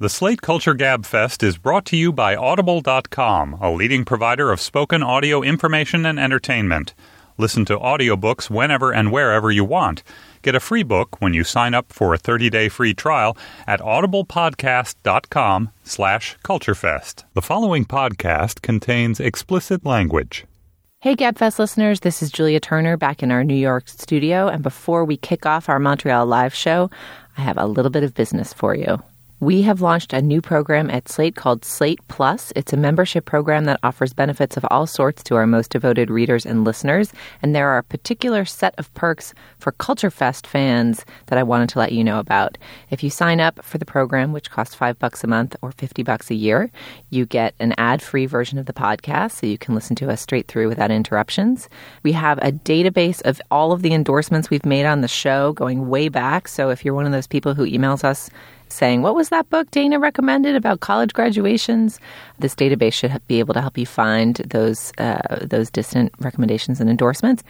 The Slate Culture Gab Fest is brought to you by Audible.com, a leading provider of spoken audio information and entertainment. Listen to audiobooks whenever and wherever you want. Get a free book when you sign up for a 30-day free trial at audiblepodcast.com slash culturefest. The following podcast contains explicit language. Hey, GabFest listeners, this is Julia Turner back in our New York studio. And before we kick off our Montreal live show, I have a little bit of business for you. We have launched a new program at Slate called Slate Plus. It's a membership program that offers benefits of all sorts to our most devoted readers and listeners. And there are a particular set of perks for Culture Fest fans that I wanted to let you know about. If you sign up for the program, which costs five bucks a month or 50 bucks a year, you get an ad free version of the podcast so you can listen to us straight through without interruptions. We have a database of all of the endorsements we've made on the show going way back. So if you're one of those people who emails us, saying, What was that book Dana recommended about college graduations? This database should be able to help you find those, uh, those distant recommendations and endorsements.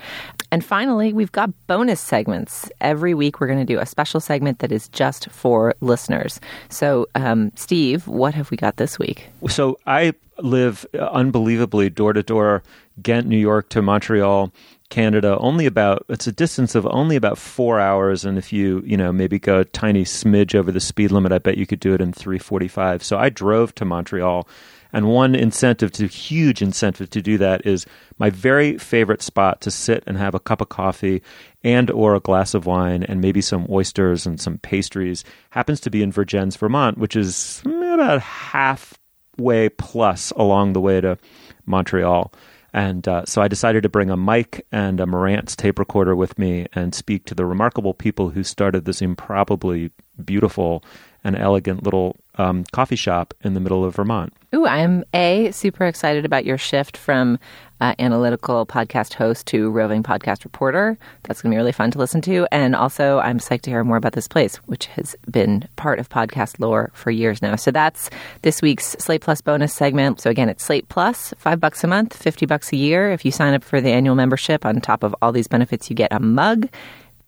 And finally, we've got bonus segments. Every week, we're going to do a special segment that is just for listeners. So, um, Steve, what have we got this week? So, I live unbelievably door to door, Ghent, New York to Montreal. Canada only about it's a distance of only about four hours and if you you know maybe go a tiny smidge over the speed limit I bet you could do it in 345 so I drove to Montreal and one incentive to huge incentive to do that is my very favorite spot to sit and have a cup of coffee and or a glass of wine and maybe some oysters and some pastries. Happens to be in Vergennes Vermont which is about halfway plus along the way to Montreal and uh, so I decided to bring a mic and a Marantz tape recorder with me and speak to the remarkable people who started this improbably beautiful and elegant little um, coffee shop in the middle of Vermont. Ooh, I'm A, super excited about your shift from uh, analytical podcast host to roving podcast reporter. That's going to be really fun to listen to. And also, I'm psyched to hear more about this place, which has been part of podcast lore for years now. So that's this week's Slate Plus bonus segment. So again, it's Slate Plus, five bucks a month, 50 bucks a year. If you sign up for the annual membership, on top of all these benefits, you get a mug.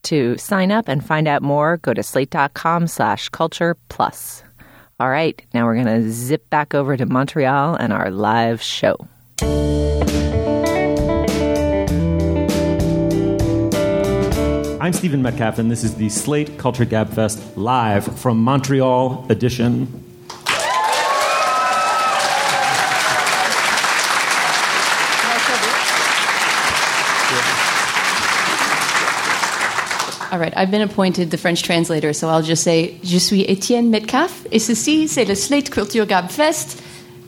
To sign up and find out more, go to slate.com slash culture plus. All right, now we're going to zip back over to Montreal and our live show. I'm Stephen Metcalf, and this is the Slate Culture Gab Fest live from Montreal edition. All right, I've been appointed the French translator, so I'll just say Je suis Étienne Metcalf, et ceci, c'est le Slate Culture Gab Fest.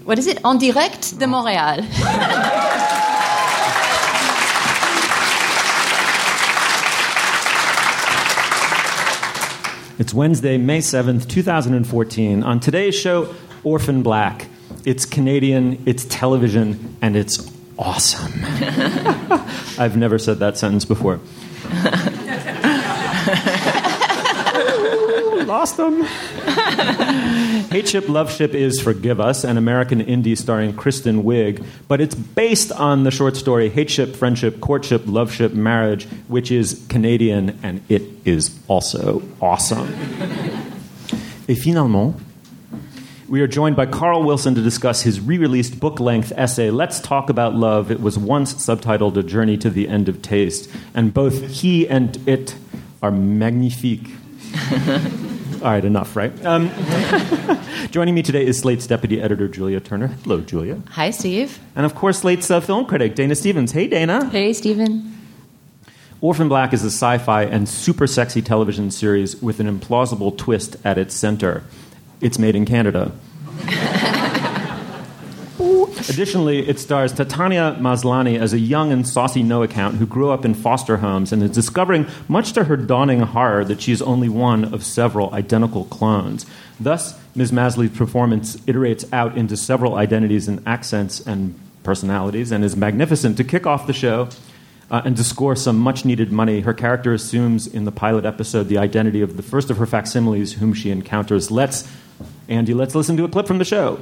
What is it? En direct de Montréal. It's Wednesday, May 7th, 2014. On today's show, Orphan Black. It's Canadian, it's television, and it's awesome. I've never said that sentence before. Lost them. Hateship, Love Ship is Forgive Us, an American indie starring Kristen Wiig, but it's based on the short story Hateship, Friendship, Courtship, Loveship, Marriage, which is Canadian, and it is also awesome. Et finalement, we are joined by Carl Wilson to discuss his re released book length essay, Let's Talk About Love. It was once subtitled A Journey to the End of Taste, and both he and it are magnifique. All right, enough, right? Um, joining me today is Slate's deputy editor, Julia Turner. Hello, Julia. Hi, Steve. And of course, Slate's uh, film critic, Dana Stevens. Hey, Dana. Hey, Stephen. Orphan Black is a sci fi and super sexy television series with an implausible twist at its center. it's made in Canada. Additionally, it stars Tatiana Maslany as a young and saucy no account who grew up in foster homes and is discovering, much to her dawning horror, that she is only one of several identical clones. Thus, Ms. Maslany's performance iterates out into several identities and accents and personalities and is magnificent. To kick off the show, uh, and to score some much needed money, her character assumes in the pilot episode the identity of the first of her facsimiles whom she encounters. Let's, Andy, let's listen to a clip from the show.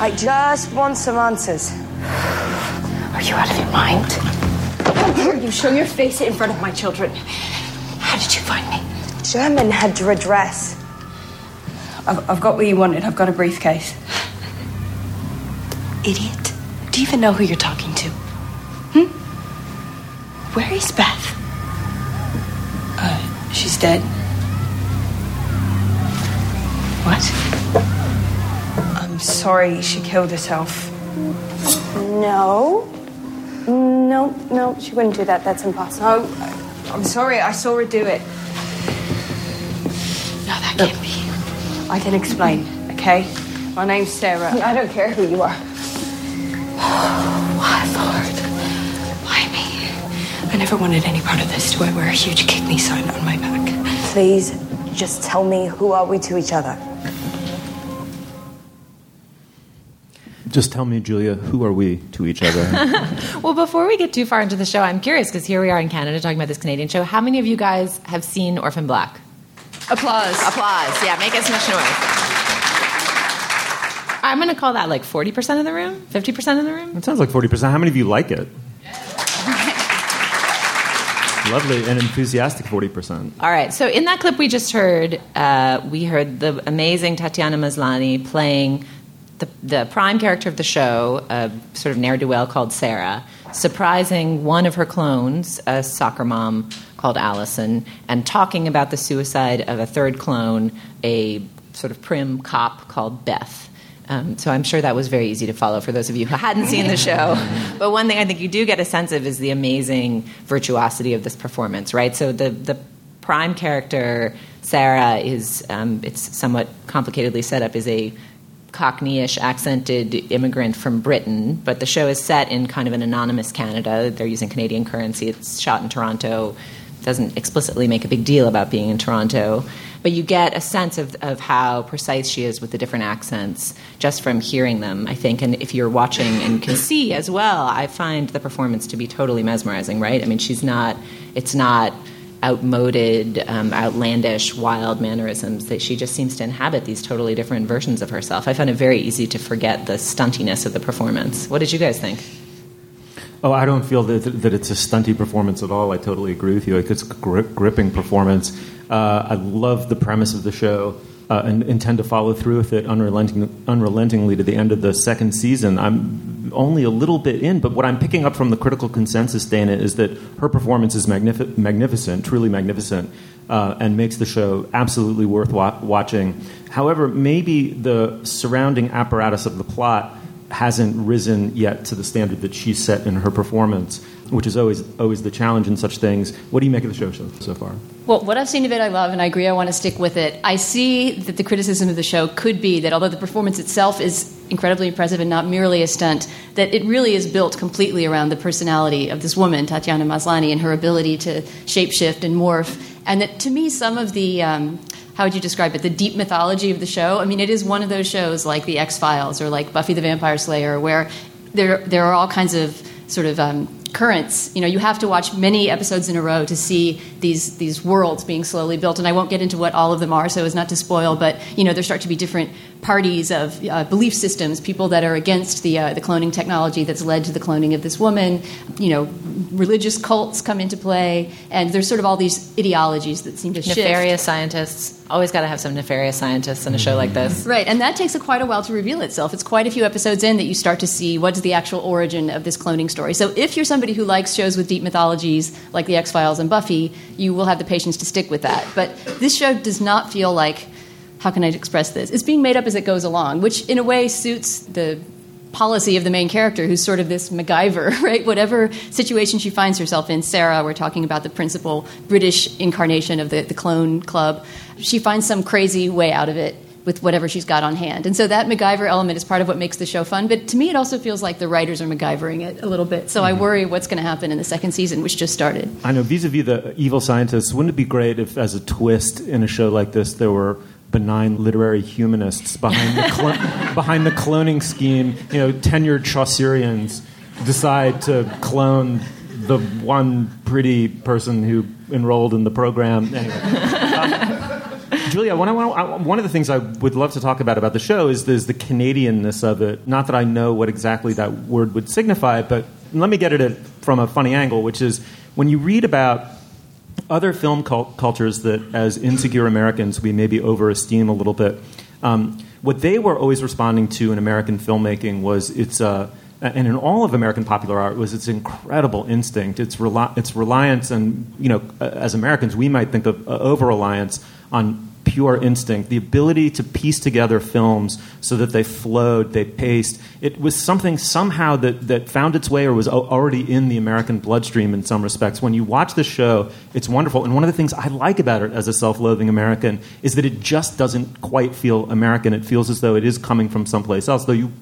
I just want some answers. Are you out of your mind? How dare you show your face in front of my children? How did you find me? German had your address. I've, I've got what you wanted. I've got a briefcase. Idiot. Do you even know who you're talking to? Hmm? Where is Beth? Uh, she's dead. What? I'm sorry she killed herself. No. No, no, she wouldn't do that. That's impossible. Oh, I'm sorry, I saw her do it. No, that can't be. I can explain, okay? My name's Sarah. I don't care who you are. Oh, Why, Lord? Why me? I never wanted any part of this. Do I wear a huge kidney sign on my back? Please, just tell me who are we to each other? Just tell me, Julia, who are we to each other? Well, before we get too far into the show, I'm curious because here we are in Canada talking about this Canadian show. How many of you guys have seen Orphan Black? Applause. Applause. Yeah, make as much noise. I'm going to call that like 40% of the room, 50% of the room. It sounds like 40%. How many of you like it? Lovely and enthusiastic 40%. All right. So in that clip we just heard, uh, we heard the amazing Tatiana Maslany playing the, the prime character of the show, a sort of ne'er do well called Sarah, surprising one of her clones, a soccer mom called Allison, and talking about the suicide of a third clone, a sort of prim cop called Beth. Um, so I'm sure that was very easy to follow for those of you who hadn't seen the show. But one thing I think you do get a sense of is the amazing virtuosity of this performance, right? So the the prime character Sarah is um, it's somewhat complicatedly set up is a Cockneyish accented immigrant from Britain, but the show is set in kind of an anonymous Canada. They're using Canadian currency. It's shot in Toronto. Doesn't explicitly make a big deal about being in Toronto, but you get a sense of, of how precise she is with the different accents just from hearing them, I think. And if you're watching and can see as well, I find the performance to be totally mesmerizing, right? I mean, she's not, it's not outmoded, um, outlandish, wild mannerisms. That she just seems to inhabit these totally different versions of herself. I found it very easy to forget the stuntiness of the performance. What did you guys think? Oh, I don't feel that, that it's a stunty performance at all. I totally agree with you. It's a grip, gripping performance. Uh, I love the premise of the show uh, and intend to follow through with it unrelenting, unrelentingly to the end of the second season. I'm only a little bit in, but what I'm picking up from the critical consensus, Dana, is that her performance is magnifi- magnificent, truly magnificent, uh, and makes the show absolutely worth wa- watching. However, maybe the surrounding apparatus of the plot hasn't risen yet to the standard that she set in her performance, which is always always the challenge in such things. What do you make of the show so, so far? Well, what I've seen of it, I love, and I agree. I want to stick with it. I see that the criticism of the show could be that although the performance itself is incredibly impressive and not merely a stunt, that it really is built completely around the personality of this woman, Tatiana Maslany, and her ability to shapeshift and morph. And that to me, some of the um, how would you describe it? The deep mythology of the show. I mean, it is one of those shows like The X Files or like Buffy the Vampire Slayer, where there there are all kinds of sort of um, currents. You know, you have to watch many episodes in a row to see these these worlds being slowly built. And I won't get into what all of them are, so as not to spoil. But you know, there start to be different parties of uh, belief systems, people that are against the uh, the cloning technology that's led to the cloning of this woman. You know, religious cults come into play, and there's sort of all these ideologies that seem to shift. Nefarious scientists. Always got to have some nefarious scientists in a show like this. Right, and that takes a quite a while to reveal itself. It's quite a few episodes in that you start to see what's the actual origin of this cloning story. So if you're somebody who likes shows with deep mythologies like The X Files and Buffy, you will have the patience to stick with that. But this show does not feel like how can I express this? It's being made up as it goes along, which in a way suits the policy of the main character, who's sort of this MacGyver, right? Whatever situation she finds herself in, Sarah, we're talking about the principal British incarnation of the, the clone club, she finds some crazy way out of it with whatever she's got on hand. And so that MacGyver element is part of what makes the show fun. But to me, it also feels like the writers are MacGyvering it a little bit. So I Mm-hmm. worry what's going to happen in the second season, which just started. I know, vis a vis the evil scientists, wouldn't it be great if, as a twist in a show like this, there were benign literary humanists behind the, clo- behind the cloning scheme? You know, tenured Chaucerians decide to clone the one pretty person who enrolled in the program. Anyway. Um, Julia, one, one, one of the things I would love to talk about about the show is, is the Canadianness of it. Not that I know what exactly that word would signify, but let me get at it from a funny angle, which is when you read about other film cult- cultures that, as insecure Americans, we maybe overesteem a little bit. Um, what they were always responding to in American filmmaking was its, uh, and in all of American popular art, was its incredible instinct, its, reli- its reliance, and you know, as Americans, we might think of uh, over reliance on pure instinct, the ability to piece together films so that they flowed, they paced. It was something somehow that, that found its way or was already in the American bloodstream in some respects. When you watch the show, it's wonderful. And one of the things I like about it as a self loathing American is that it just doesn't quite feel American. It feels as though it is coming from someplace else, though you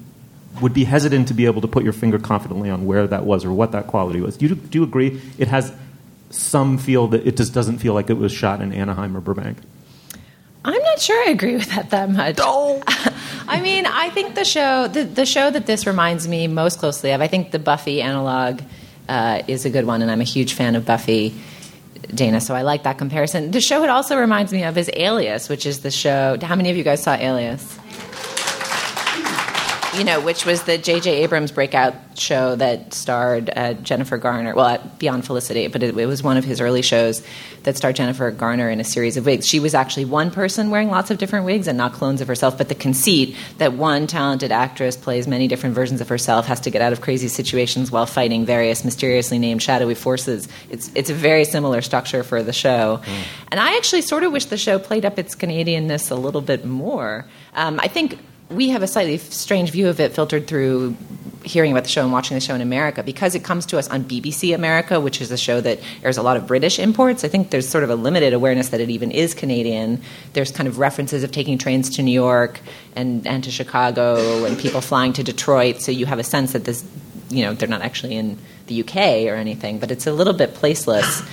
would be hesitant to be able to put your finger confidently on where that was or what that quality was. Do you, do you agree? It has some feel that it just doesn't feel like it was shot in Anaheim or Burbank. I'm not sure I agree with that that much. I mean, I think the show, the, the show that this reminds me most closely of, I think the Buffy analog uh, is a good one, and I'm a huge fan of Buffy. Dana, so I like that comparison. The show it also reminds me of is Alias, which is the show. How many of you guys saw Alias? You know, which was the J.J. Abrams breakout show that starred uh, Jennifer Garner. Well, at Beyond Felicity, but it, it, was one of his early shows that starred Jennifer Garner in a series of wigs. She was actually one person wearing lots of different wigs and not clones of herself. But the conceit that one talented actress plays many different versions of herself, has to get out of crazy situations while fighting various mysteriously named shadowy forces. It's it's a very similar structure for the show, mm. and I actually sort of wish the show played up its Canadianness a little bit more. Um, I think we have a slightly strange view of it filtered through hearing about the show and watching the show in America because it comes to us on BBC America, which is a show that airs a lot of British imports. I think there's sort of a limited awareness that it even is Canadian. There's kind of references of taking trains to New York and, and to Chicago and people flying to Detroit, so you have a sense that this, you know, they're not actually in the UK or anything, but it's a little bit placeless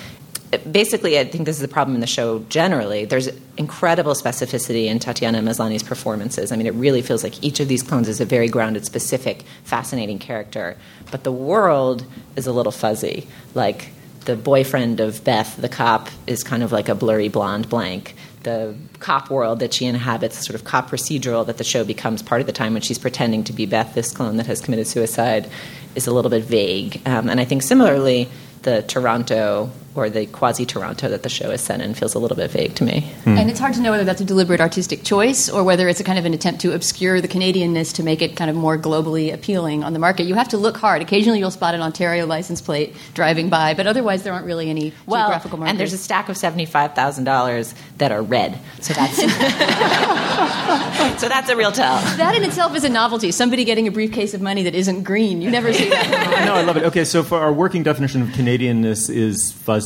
basically, I think this is the problem in the show generally. There's incredible specificity in Tatiana Maslany's performances. I mean, it really feels like each of these clones is a very grounded, specific, fascinating character. But the world is a little fuzzy. Like, the boyfriend of Beth, the cop, is kind of like a blurry blonde blank. The cop world that she inhabits, sort of cop procedural that the show becomes part of the time when she's pretending to be Beth, this clone that has committed suicide, is a little bit vague. Um, and I think similarly, the Toronto or the quasi Toronto that the show is set in feels a little bit vague to me. Hmm. And it's hard to know whether that's a deliberate artistic choice or whether it's a kind of an attempt to obscure the Canadianness to make it kind of more globally appealing on the market. You have to look hard. Occasionally you'll spot an Ontario license plate driving by, but otherwise there aren't really any well, geographical markers. And there's a stack of $75,000 that are red. So that's So that's a real tell. That in itself is a novelty. Somebody getting a briefcase of money that isn't green. You never see that. no, I love it. Okay, so for our working definition of Canadianness is fuzzy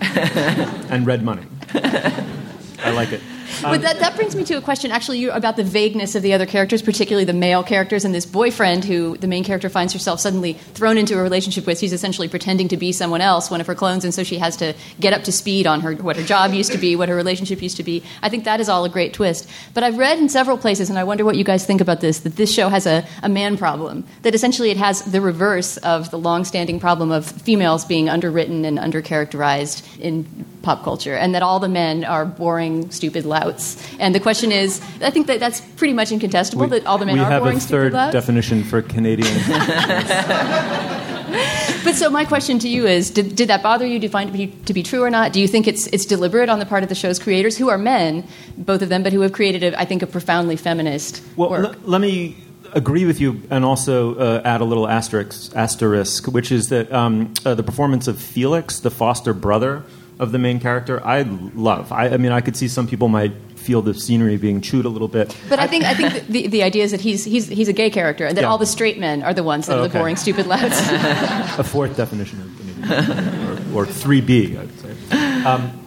and red money. I like it. Um, but that, that brings me to a question, actually, about the vagueness of the other characters, particularly the male characters, and this boyfriend who the main character finds herself suddenly thrown into a relationship with. She's essentially pretending to be someone else, one of her clones, and so she has to get up to speed on her what her job used to be, what her relationship used to be. I think that is all a great twist. But I've read in several places, and I wonder what you guys think about this, that this show has a, a man problem. That essentially it has the reverse of the long-standing problem of females being underwritten and undercharacterized in pop culture, and that all the men are boring, stupid louts. And the question is, I think that that's pretty much incontestable we, that all the men we have a third louts. definition for Canadian. but so my question to you is: Did, did that bother you? Do you find it to be, to be true or not? Do you think it's it's deliberate on the part of the show's creators, who are men, both of them, but who have created, a, I think, a profoundly feminist well, work? L- let me agree with you and also uh, add a little asterisk, asterisk which is that um, uh, the performance of Felix, the foster brother, of the main character, I love. I, I mean, I could see some people might feel the scenery being chewed a little bit. But I think I think the, the idea is that he's he's he's a gay character, and that Yeah. all the straight men are the ones that Oh, are the boring, stupid louds. a fourth definition of or, or 3B, I would say. Um,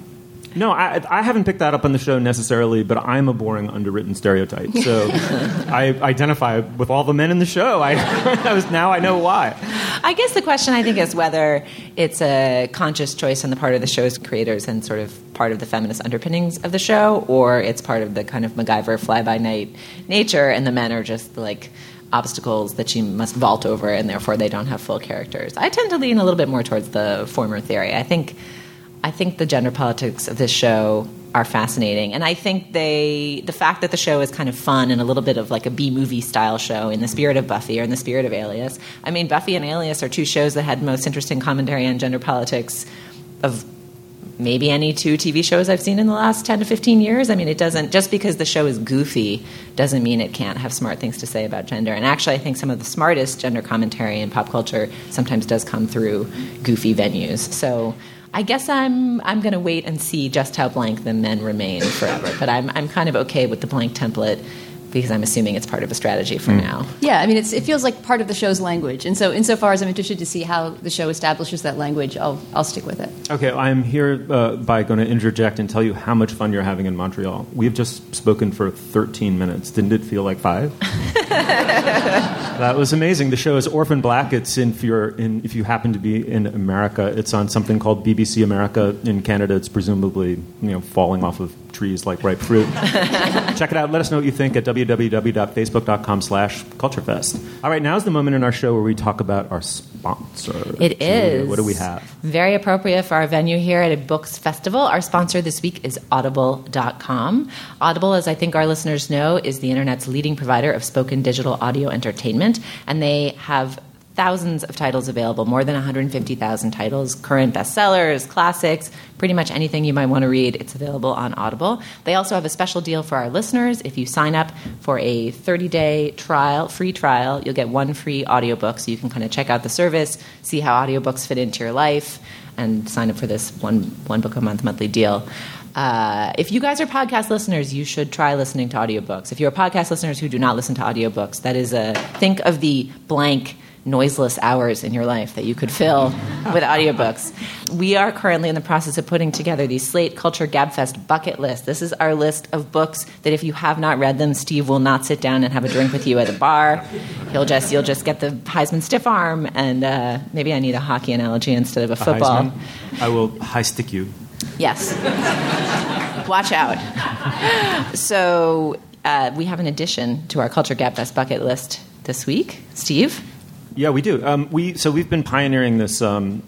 no, I, I haven't picked that up on the show necessarily, but I'm a boring, underwritten stereotype. So I identify with all the men in the show. I, I was, now I know why. I guess the question I think is whether it's a conscious choice on the part of the show's creators and sort of part of the feminist underpinnings of the show, or it's part of the kind of MacGyver fly by night nature, and the men are just like obstacles that she must vault over, and therefore they don't have full characters. I tend to lean a little bit more towards the former theory. I think, I think the gender politics of this show are fascinating, and I think they the fact that the show is kind of fun and a little bit of like a B movie style show in the spirit of Buffy or in the spirit of Alias. I mean, Buffy and Alias are two shows that had most interesting commentary on gender politics of maybe any two TV shows I've seen in the last 10 to 15 years. I mean, it doesn't, just because the show is goofy doesn't mean it can't have smart things to say about gender. And actually, I think some of the smartest gender commentary in pop culture sometimes does come through goofy venues. So I guess I'm, I'm going to wait and see just how blank the men remain forever. But I'm, I'm kind of okay with the blank template because I'm assuming it's part of a strategy for now. yeah, I mean, it's, it feels like part of the show's language, and so insofar as I'm interested to see how the show establishes that language, I'll I'll stick with it. Okay, I'm here uh, by going to interject and tell you how much fun you're having in Montreal. We've just spoken for 13 minutes. Didn't it feel like five? that was amazing. The show is Orphan Black. It's in if you're in if you happen to be in America. It's on something called BBC America. In Canada, it's presumably you know falling off of trees like ripe fruit. Check it out. Let us know what you think at www.facebook.com slash culturefest. All right, now's the moment in our show where we talk about our sponsor. It is. What do we have? Very appropriate for our venue here at a books festival. Our sponsor this week is audible.com. Audible, as I think our listeners know, is the internet's leading provider of spoken digital audio entertainment, and they have thousands of titles available, more than 150,000 titles, current bestsellers, classics, pretty much anything you might want to read, it's available on Audible. They also have a special deal for our listeners. If you sign up for a 30-day trial, free trial, you'll get one free audiobook so you can kind of check out the service, see how audiobooks fit into your life, and sign up for this one one book a month monthly deal. Uh, if you guys are podcast listeners, you should try listening to audiobooks. If you're podcast listeners who do not listen to audiobooks, that is a think of the blank noiseless hours in your life that you could fill with audiobooks. We are currently in the process of putting together the Slate Culture Gabfest bucket list. This is our list of books that if you have not read them, Steve will not sit down and have a drink with you at a bar. He'll just you'll just get the Heisman stiff arm and uh, maybe I need a hockey analogy instead of a football. Heisman. I will high stick you. Yes. Watch out. So uh, we have an addition to our Culture Gabfest bucket list this week. Steve? Yeah, we do. Um, we so we've been pioneering this. Um,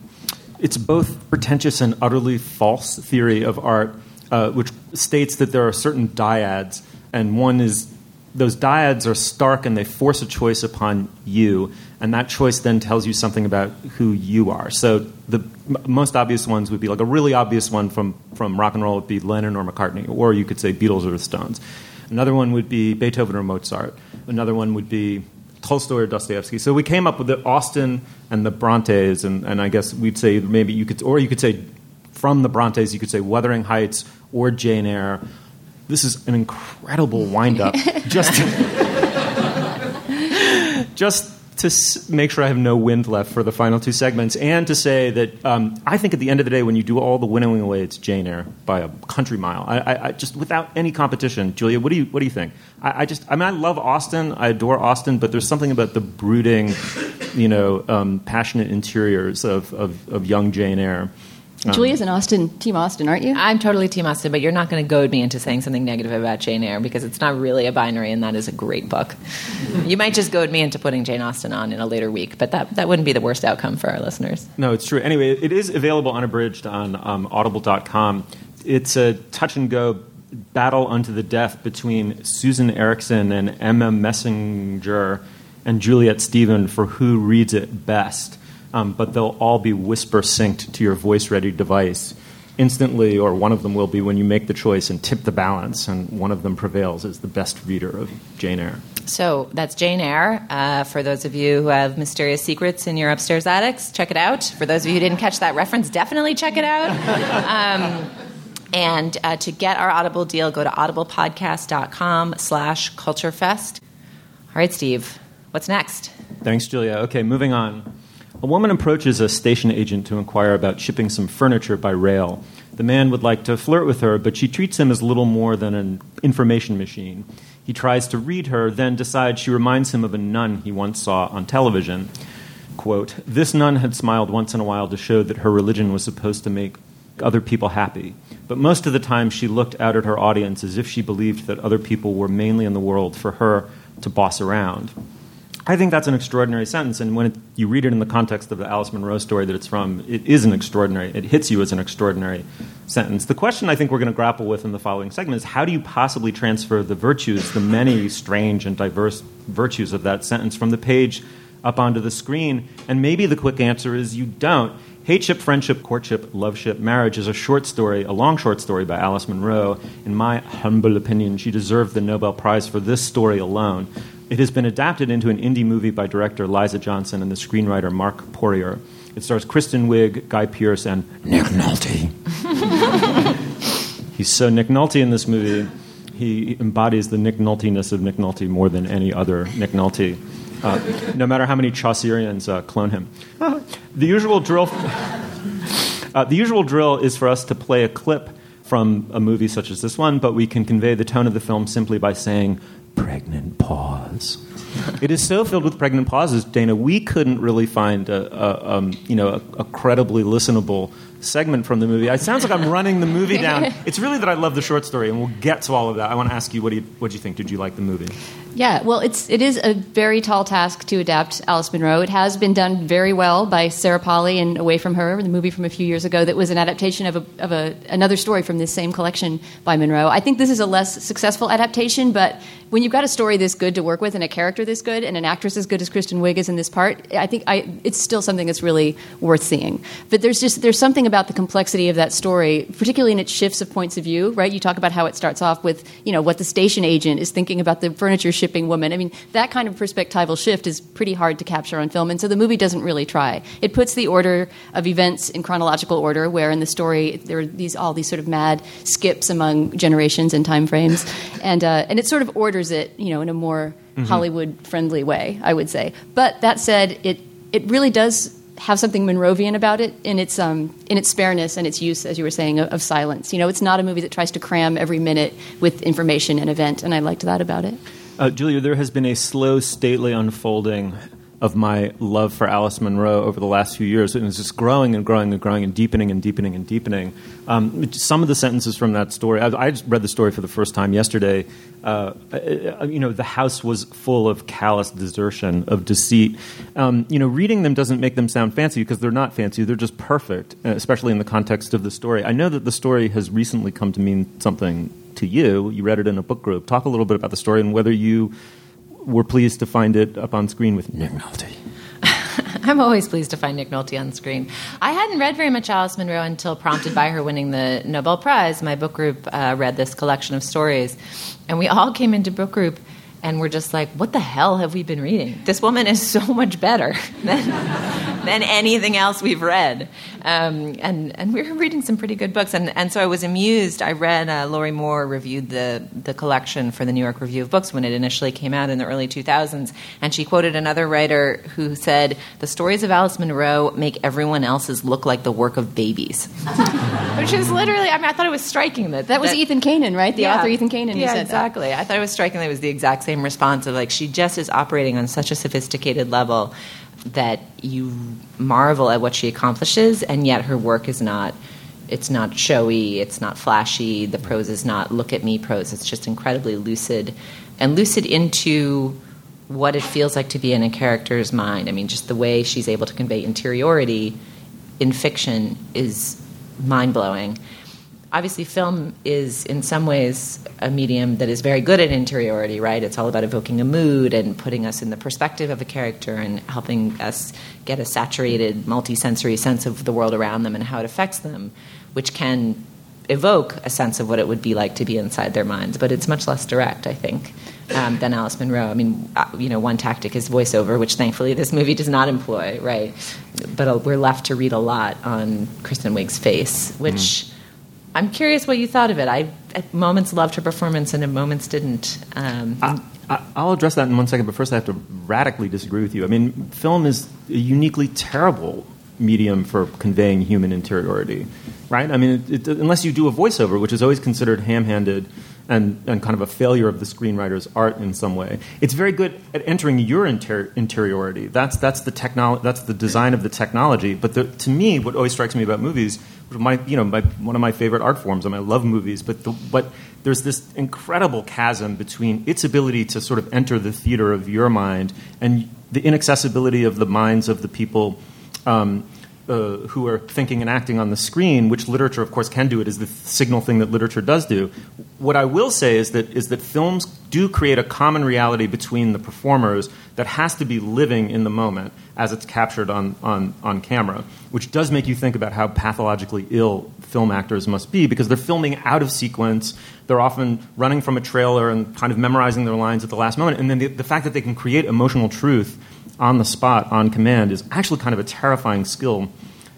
it's both pretentious and utterly false theory of art, uh, which states that there are certain dyads, and one is those dyads are stark and they force a choice upon you, and that choice then tells you something about who you are. So the m- most obvious ones would be like a really obvious one from from rock and roll would be Lennon or McCartney, or you could say Beatles or the Stones. Another one would be Beethoven or Mozart. Another one would be Tolstoy or Dostoevsky. So we came up with the Austen and the Brontes, and, and I guess we'd say maybe you could, or you could say from the Brontes, you could say Wuthering Heights or Jane Eyre. This is an incredible wind-up. just, just to s- make sure I have no wind left for the final two segments, and to say that um, I think at the end of the day, when you do all the winnowing away, it's Jane Eyre by a country mile. I, I, I just without any competition. Julia, what do you what do you think? I, I just I mean I love Austen. I adore Austen, but there's something about the brooding, you know, um, passionate interiors of, of, of young Jane Eyre. Um, Julia's an Austen, Team Austen, aren't you? I'm totally Team Austen, but you're not going to goad me into saying something negative about Jane Eyre because it's not really a binary, and that is a great book. you might just goad me into putting Jane Austen on in a later week, but that, that wouldn't be the worst outcome for our listeners. No, it's true. Anyway, it is available unabridged on um, audible.com. It's a touch and go battle unto the death between Susan Ericksen and Emma Messenger and Juliet Stephen for who reads it best. Um, but they'll all be whisper synced to your voice ready device instantly, or one of them will be when you make the choice and tip the balance, and one of them prevails as the best reader of Jane Eyre. So that's Jane Eyre. Uh, for those of you who have mysterious secrets in your upstairs attics, check it out. For those of you who didn't catch that reference, definitely check it out. Um, and uh, to get our Audible deal, go to audiblepodcast.com slash culturefest. All right, Steve, what's next? Thanks, Julia. Okay, moving on. A woman approaches a station agent to inquire about shipping some furniture by rail. The man would like to flirt with her, but she treats him as little more than an information machine. He tries to read her, then decides she reminds him of a nun he once saw on television. Quote, this nun had smiled once in a while to show that her religion was supposed to make other people happy. But most of the time, she looked out at her audience as if she believed that other people were mainly in the world for her to boss around. I think that's an extraordinary sentence, and when it, you read it in the context of the Alice Munro story that it's from, it is an extraordinary, it hits you as an extraordinary sentence. The question I think we're going to grapple with in the following segment is how do you possibly transfer the virtues, the many strange and diverse virtues of that sentence from the page up onto the screen? And maybe the quick answer is you don't. Hateship, Friendship, Courtship, Loveship, Marriage is a short story, a long short story by Alice Munro. In my humble opinion, she deserved the Nobel Prize for this story alone. It has been adapted into an indie movie by director Liza Johnson and the screenwriter Mark Poirier. It stars Kristen Wiig, Guy Pearce, and Nick Nolte. He's so Nick Nolte in this movie. He embodies the Nick Noltiness of Nick Nolte more than any other Nick Nolte. Uh, no matter how many Chaucerians uh, clone him. the usual drill. Uh, the usual drill is for us to play a clip from a movie such as this one, but we can convey the tone of the film simply by saying pregnant pause. it is so filled with pregnant pauses, Dana. We couldn't really find a, a um, you know a, a, credibly listenable segment from the movie. It sounds like I'm running the movie down. It's really that I love the short story, and we'll get to all of that. I want to ask you what do you what do you think? Did you like the movie? Yeah, well, it's it is a very tall task to adapt Alice Munro. It has been done very well by Sarah Polley and Away from Her, the movie from a few years ago that was an adaptation of a, of a another story from this same collection by Munro. I think this is a less successful adaptation, but when you've got a story this good to work with and a character this good and an actress as good as Kristen Wiig is in this part, I think I, it's still something that's really worth seeing. But there's just there's something about the complexity of that story, particularly in its shifts of points of view. Right? You talk about how it starts off with you know what the station agent is thinking about the furniture shipping woman. I mean, that kind of perspectival shift is pretty hard to capture on film, and so the movie doesn't really try. It puts the order of events in chronological order, where in the story there are these all these sort of mad skips among generations and time frames, and uh, and it sort of orders it, you know, in a more mm-hmm. Hollywood friendly way, I would say. But that said, it it really does have something Munrovian about it in its um, in its spareness and its use, as you were saying, of, of, silence. You know, it's not a movie that tries to cram every minute with information and event, and I liked that about it. Uh, Julia, there has been a slow, stately unfolding of my love for Alice Munro over the last few years. And it's just growing and growing and growing and deepening and deepening and deepening. Um, some of the sentences from that story, I, I, just read the story for the first time yesterday. Uh, uh, you know, the house was full of callous desertion, of deceit. Um, you know, reading them doesn't make them sound fancy because they're not fancy. They're just perfect, uh, especially in the context of the story. I know that the story has recently come to mean something to you. You read it in a book group. Talk a little bit about the story and whether you were pleased to find it up on screen with Nick Nolte. I'm always pleased to find Nick Nolte on screen. I hadn't read very much Alice Munro until prompted by her winning the Nobel Prize. My book group uh, read this collection of stories, and we all came into book group and we're just like, what the hell have we been reading? This woman is so much better than, than anything else we've read. Um, and, and we were reading some pretty good books. And, and so I was amused. I read, uh, Lorrie Moore reviewed the, the collection for the New York Review of Books when it initially came out in the early 2000s. And she quoted another writer who said, The stories of Alice Munro make everyone else's look like the work of babies. Which is literally, I mean, I thought it was striking that. That was that, Ethan Canin, right? The yeah, author Ethan Canin yeah, said exactly. That. I thought it was striking that it was the exact same response of like, she just is operating on such a sophisticated level that you marvel at what she accomplishes, and yet her work is not. It's not showy. It's not flashy. The prose is not look at me prose. It's just incredibly lucid, and lucid into what it feels like to be in a character's mind. I mean, just the way she's able to convey interiority in fiction is mind blowing obviously film is in some ways a medium that is very good at interiority right it's all about evoking a mood and putting us in the perspective of a character and helping us get a saturated multisensory sense of the world around them and how it affects them which can evoke a sense of what it would be like to be inside their minds, but it's much less direct, I think, um, than Alice Munro I mean, uh, you know, one tactic is voiceover, which thankfully this movie does not employ, right? But uh, we're left to read a lot on Kristen Wiig's face, which. Mm. I'm curious what you thought of it. I at moments loved her performance and at moments didn't. Um, I, will address that in one second, but first I have to radically disagree with you. I mean, film is a uniquely terrible medium for conveying human interiority, right? I mean, it, it, unless you do a voiceover, which is always considered ham-handed and, and kind of a failure of the screenwriter's art in some way. It's very good at entering your inter- interiority. That's that's the technolo- That's the design of the technology. But the, to me, what always strikes me about movies, my you know my, one of my favorite art forms. I mean, I love movies, but the, but there's this incredible chasm between its ability to sort of enter the theater of your mind and the inaccessibility of the minds of the people. Um, uh, who are thinking and acting on the screen, which literature, of course, can do. It is the signal thing that literature does do. What I will say is that is that films do create a common reality between the performers that has to be living in the moment as it's captured on, on, on camera, which does make you think about how pathologically ill film actors must be because they're filming out of sequence. They're often running from a trailer and kind of memorizing their lines at the last moment. And then the, the fact that they can create emotional truth on the spot, on command, is actually kind of a terrifying skill.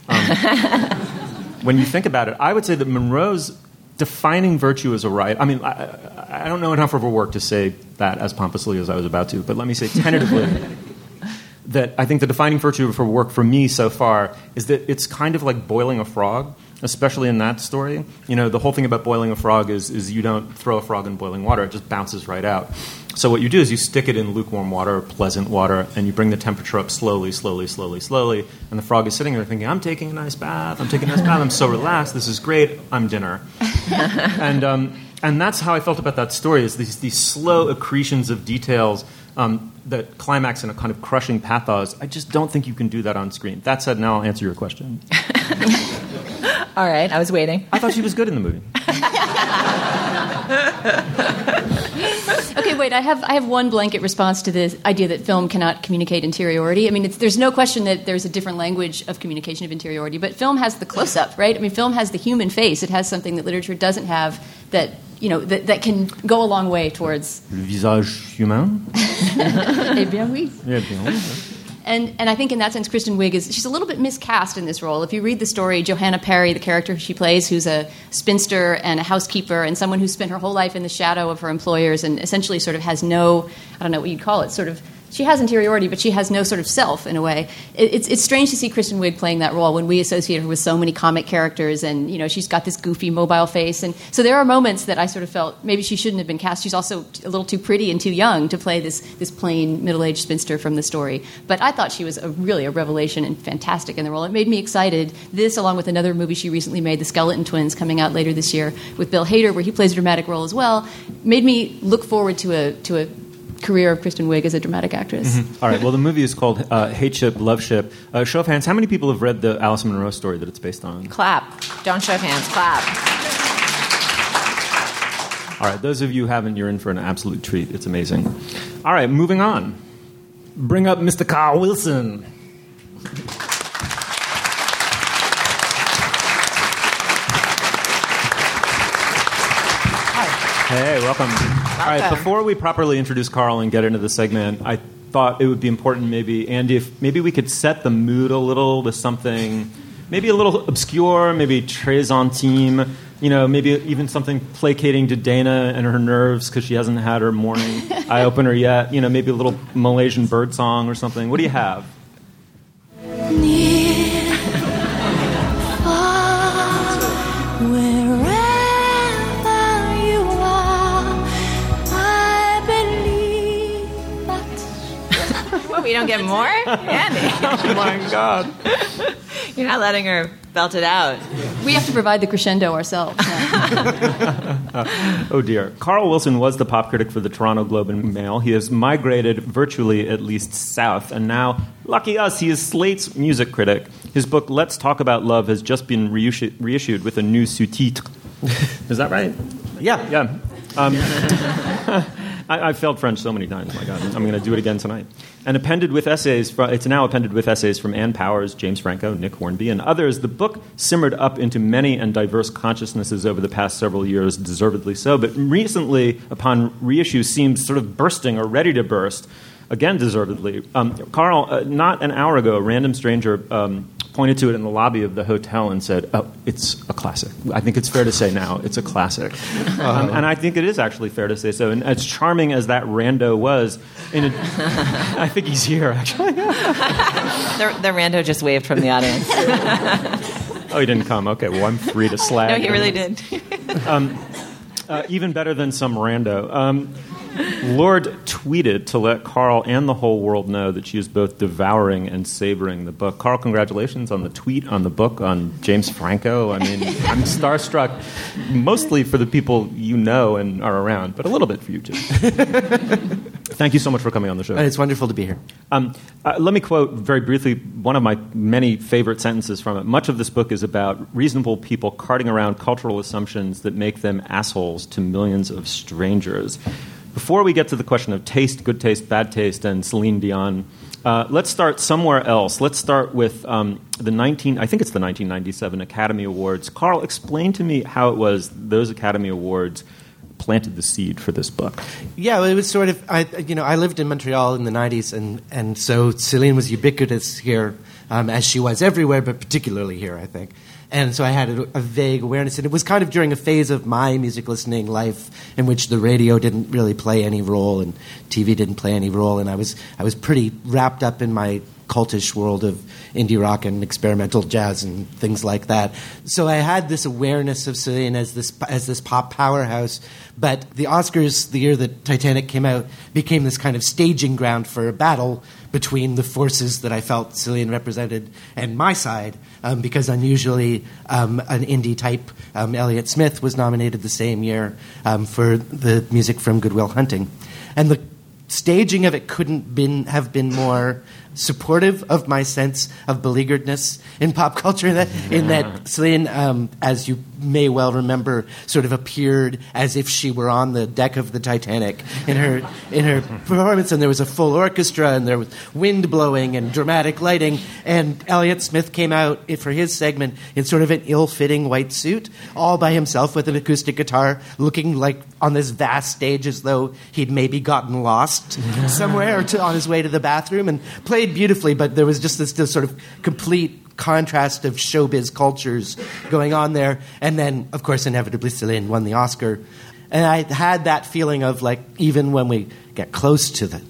Um, when you think about it, I would say that Munro's defining virtue as a right. I mean, I, I, don't know enough of her work to say that as pompously as I was about to, but let me say tentatively that I think the defining virtue of her work for me so far is that it's kind of like boiling a frog especially in that story. You know, the whole thing about boiling a frog is, is you don't throw a frog in boiling water, it just bounces right out. So what you do is you stick it in lukewarm water, pleasant water, and you bring the temperature up slowly, slowly, slowly, slowly. And the frog is sitting there thinking, I'm taking a nice bath, I'm taking a nice bath, I'm so relaxed, this is great, I'm dinner. and, um, and that's how I felt about that story, is these, these slow accretions of details um, that climax in a kind of crushing pathos. I just don't think you can do that on screen. That said, now I'll answer your question. All right, I was waiting. I thought she was good in the movie. okay, wait. I have I have one blanket response to the idea that film cannot communicate interiority. I mean, there's no question that there's a different language of communication of interiority, but film has the close up, right? I mean, film has the human face. It has something that literature doesn't have. That you know that, that can go a long way towards. Le visage humain. eh bien oui. Eh bien oui. And, and I think in that sense, Kristen Wiig is she's a little bit miscast in this role. If you read the story, Johanna Perry, the character she plays, who's a spinster and a housekeeper and someone who's spent her whole life in the shadow of her employers and essentially sort of has no, I don't know what you'd call it, sort of she has interiority, but she has no sort of self in a way. It, it's, it's strange to see Kristen Wiig playing that role when we associate her with so many comic characters, and you know she's got this goofy mobile face, and so there are moments that I sort of felt maybe she shouldn't have been cast. She's also a little too pretty and too young to play this this plain middle aged spinster from the story. But I thought she was a, really a revelation and fantastic in the role. It made me excited. This, along with another movie she recently made, The Skeleton Twins, coming out later this year with Bill Hader, where he plays a dramatic role as well, made me look forward to a to a career of Kristen Wiig as a dramatic actress. Mm-hmm. All right. Well, the movie is called uh, Hateship, Love Ship. Uh, show of hands. How many people have read the Alice Munro story that it's based on? Clap. Don't show of hands. Clap. All right. Those of you who haven't, you're in for an absolute treat. It's amazing. All right. Moving on. Bring up Mr. Carl Wilson. Hey, welcome. All right, before we properly introduce Carl and get into the segment, I thought it would be important maybe, Andy, if maybe we could set the mood a little with something maybe a little obscure, maybe très intime, you know, maybe even something placating to Dana and her nerves because she hasn't had her morning eye opener yet. You know, maybe a little Malaysian bird song or something. What do you have? Get more? Andy. oh my God. You're not letting her belt it out. We have to provide the crescendo ourselves. oh dear. Carl Wilson was the pop critic for the Toronto Globe and Mail. He has migrated virtually at least south, and now, lucky us, he is Slate's music critic. His book, Let's Talk About Love, has just been reissued, reissued with a new sous-titre. is that right? Yeah, yeah. Um, I, I failed French so many times. My God, I'm going to do it again tonight. And appended with essays, it's now appended with essays from Ann Powers, James Franco, Nick Hornby, and others. The book simmered up into many and diverse consciousnesses over the past several years, deservedly so. But recently, upon reissue, seems sort of bursting or ready to burst again deservedly. Um, Carl, uh, not an hour ago, a random stranger um, pointed to it in the lobby of the hotel and said, "Oh, it's a classic." I think it's fair to say now it's a classic, um, and I think it is actually fair to say so. And as charming as that rando was, a, I think he's here actually. the, the rando just waved from the audience. oh, he didn't come. Okay, well, I'm free to slag. No, he really did. Um, uh, even better than some rando. Um, Lorde tweeted to let Carl and the whole world know that she is both devouring and savoring the book. Carl, congratulations on the tweet, on the book, on James Franco. I mean, I'm starstruck mostly for the people you know and are around, but a little bit for you too. Thank you so much for coming on the show. It's wonderful to be here. Um, uh, let me quote very briefly one of my many favorite sentences from it. Much of this book is about reasonable people carting around cultural assumptions that make them assholes to millions of strangers. Before we get to the question of taste, good taste, bad taste, and Celine Dion, uh, let's start somewhere else. Let's start with um, the 19, I think it's the 1997 Academy Awards. Carl, explain to me how it was those Academy Awards planted the seed for this book. Yeah, it was sort of, I, you know, I lived in Montreal in the 90s, and, and so Celine was ubiquitous here, um, as she was everywhere, but particularly here, I think. And so I had a, a, vague awareness. And it was kind of during a phase of my music listening life in which the radio didn't really play any role and TV didn't play any role. And I was, I was pretty wrapped up in my cultish world of indie rock and experimental jazz and things like that. So I had this awareness of Celine as this as this pop powerhouse. But the Oscars, the year that Titanic came out, became this kind of staging ground for a battle between the forces that I felt Celine represented and my side, um, because unusually um, an indie type, um, Elliott Smith, was nominated the same year um, for the music from Good Will Hunting. And the staging of it couldn't been, have been more supportive of my sense of beleagueredness in pop culture. In that, in that Celine, um, as you may well remember, sort of appeared as if she were on the deck of the Titanic in her in her performance, and there was a full orchestra, and there was wind blowing and dramatic lighting. And Elliott Smith came out for his segment in sort of an ill-fitting white suit, all by himself with an acoustic guitar, looking like on this vast stage as though he'd maybe gotten lost somewhere to, on his way to the bathroom, and played beautifully. But there was just this, this sort of complete contrast of showbiz cultures going on there. And then, of course, inevitably, Celine won the Oscar. And I had that feeling of like, even when we get close to the,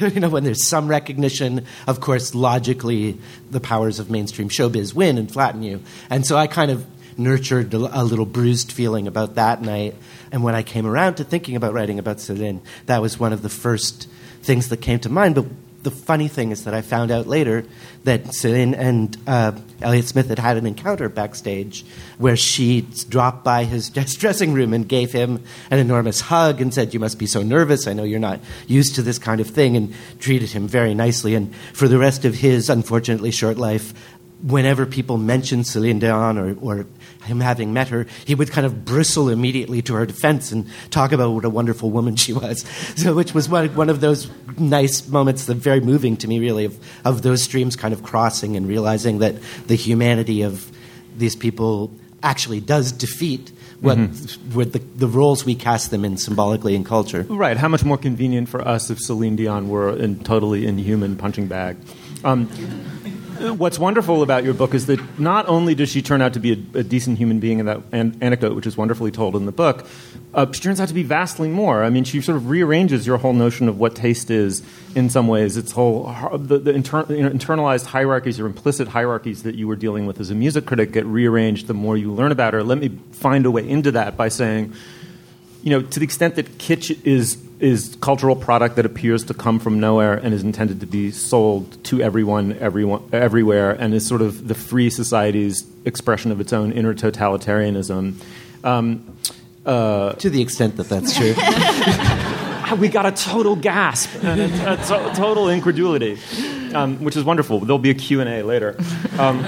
you know, when there's some recognition, of course, logically, the powers of mainstream showbiz win and flatten you. And so I kind of nurtured a little bruised feeling about that night. And when I came around to thinking about writing about Celine, that was one of the first things that came to mind. But the funny thing is that I found out later that Celine and uh, Elliott Smith had had an encounter backstage where she dropped by his dressing room and gave him an enormous hug and said, You must be so nervous. I know you're not used to this kind of thing, and treated him very nicely. And for the rest of his unfortunately short life, whenever people mentioned Celine Dion or, or him having met her, he would kind of bristle immediately to her defense and talk about what a wonderful woman she was. So, which was one, one of those nice moments that very moving to me, really, of, of those streams kind of crossing and realizing that the humanity of these people actually does defeat what, mm-hmm. what the, the, roles we cast them in symbolically in culture. Right. How much more convenient for us if Celine Dion were a totally inhuman punching bag. Um, what's wonderful about your book is that not only does she turn out to be a, a decent human being in that an- anecdote, which is wonderfully told in the book, uh, she turns out to be vastly more. I mean, she sort of rearranges your whole notion of what taste is in some ways. It's whole the, the inter- you know, internalized hierarchies or implicit hierarchies that you were dealing with as a music critic get rearranged the more you learn about her. Let me find a way into that by saying, you know, to the extent that kitsch is is cultural product that appears to come from nowhere and is intended to be sold to everyone, everyone, everywhere, and is sort of the free society's expression of its own inner totalitarianism. Um, uh, to the extent that that's true. we got a total gasp and a, a to- total incredulity, um, which is wonderful. There'll be a Q&A later. Um,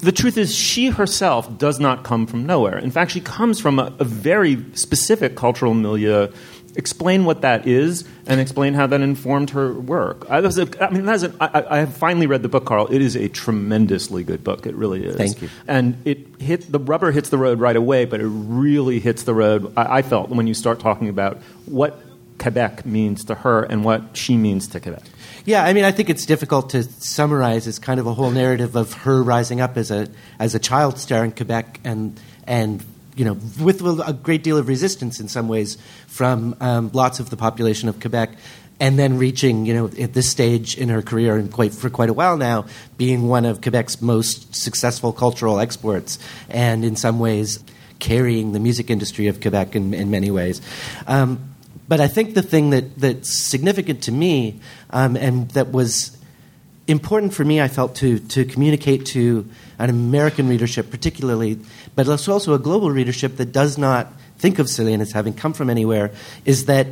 the truth is, she herself does not come from nowhere. In fact, she comes from a, a very specific cultural milieu explain what that is and explain how that informed her work. I, was a, I mean, that's a, I, I have finally read the book, Carl. It is a tremendously good book. It really is. Thank you. And it hit the rubber hits the road right away, but it really hits the road. I, I felt when you start talking about what Quebec means to her and what she means to Quebec. Yeah, I mean, I think it's difficult to summarize as kind of a whole narrative of her rising up as a as a child star in Quebec and and you know with a great deal of resistance in some ways from um, lots of the population of Quebec. And then reaching, you know, at this stage in her career, and quite for quite a while now, being one of Quebec's most successful cultural exports, and in some ways, carrying the music industry of Quebec in, in many ways. Um, but I think the thing that, that's significant to me um, and that was important for me, I felt, to, to communicate to an American readership, particularly, but also a global readership that does not think of Celine as having come from anywhere, is that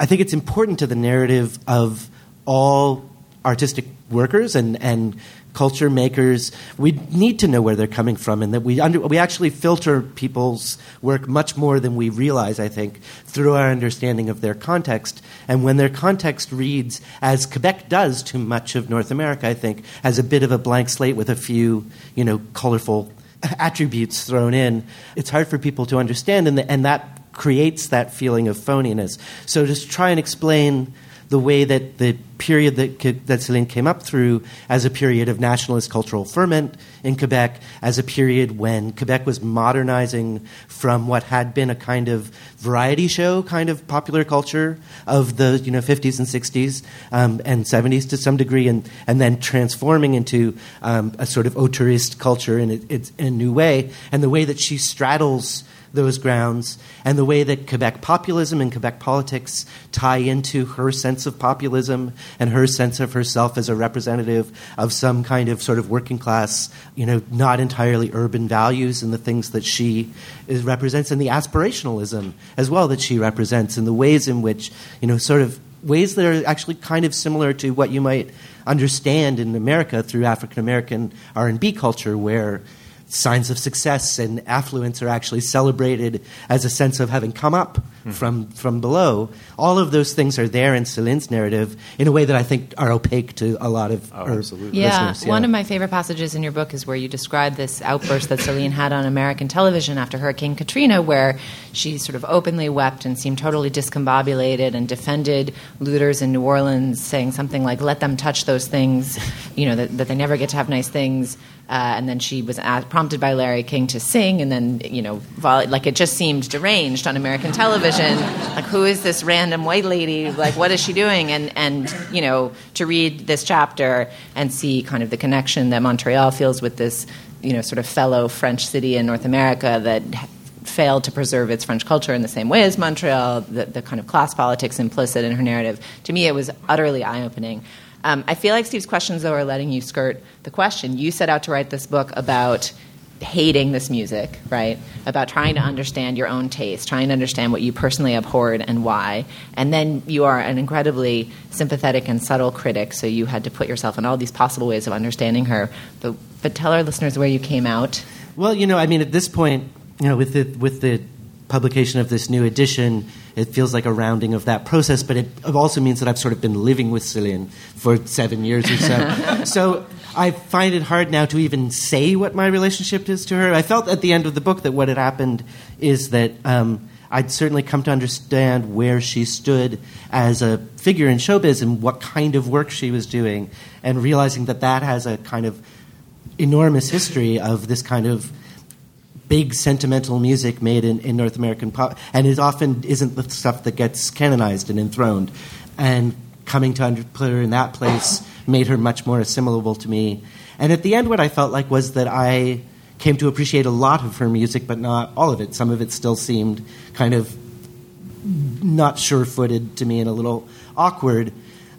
I think it's important to the narrative of all artistic workers and, and culture makers, we need to know where they're coming from, and that we under, we actually filter people's work much more than we realize. I think through our understanding of their context, and when their context reads as Quebec does to much of North America, I think as a bit of a blank slate with a few you know colorful attributes thrown in, it's hard for people to understand, and, the, and that creates that feeling of phoniness. So just try and explain the way that the period that, that Celine came up through as a period of nationalist cultural ferment in Quebec, as a period when Quebec was modernizing from what had been a kind of variety show kind of popular culture of the you know 50s and 60s um, and 70s to some degree, and, and then transforming into um, a sort of auteurist culture in, in a new way, and the way that she straddles those grounds, and the way that Quebec populism and Quebec politics tie into her sense of populism and her sense of herself as a representative of some kind of sort of working class, you know, not entirely urban values and the things that she is, represents, and the aspirationalism as well that she represents, and the ways in which, you know, sort of ways that are actually kind of similar to what you might understand in America through African American R&B culture, where signs of success and affluence are actually celebrated as a sense of having come up mm. from, from below. All of those things are there in Celine's narrative in a way that I think are opaque to a lot of oh, her yeah. listeners. Yeah, one of my favorite passages in your book is where you describe this outburst that Celine had on American television after Hurricane Katrina, where she sort of openly wept and seemed totally discombobulated and defended looters in New Orleans, saying something like, let them touch those things, you know, that, that they never get to have nice things. Uh, and then she was asked, prompted by Larry King to sing, and then you know, vol- like it just seemed deranged on American television. like, who is this random white lady? Like, what is she doing? And and you know, to read this chapter and see kind of the connection that Montreal feels with this, you know, sort of fellow French city in North America that failed to preserve its French culture in the same way as Montreal, the, the kind of class politics implicit in her narrative. To me, it was utterly eye opening. Um, I feel like Steve's questions, though, are letting you skirt the question. You set out to write this book about hating this music, right? About trying to understand your own taste, trying to understand what you personally abhorred and why. And then you are an incredibly sympathetic and subtle critic, so you had to put yourself in all these possible ways of understanding her. But, but tell our listeners where you came out. Well, you know, I mean, at this point, you know, with the, with the publication of this new edition, it feels like a rounding of that process, but it also means that I've sort of been living with Celine for seven years or so. so I find it hard now to even say what my relationship is to her. I felt at the end of the book that what had happened is that um, I'd certainly come to understand where she stood as a figure in showbiz and what kind of work she was doing, and realizing that that has a kind of enormous history of this kind of big sentimental music made in, in North American pop, and it often isn't the stuff that gets canonized and enthroned. And coming to put her in that place made her much more assimilable to me. And at the end, what I felt like was that I came to appreciate a lot of her music, but not all of it. Some of it still seemed kind of not sure footed to me and a little awkward.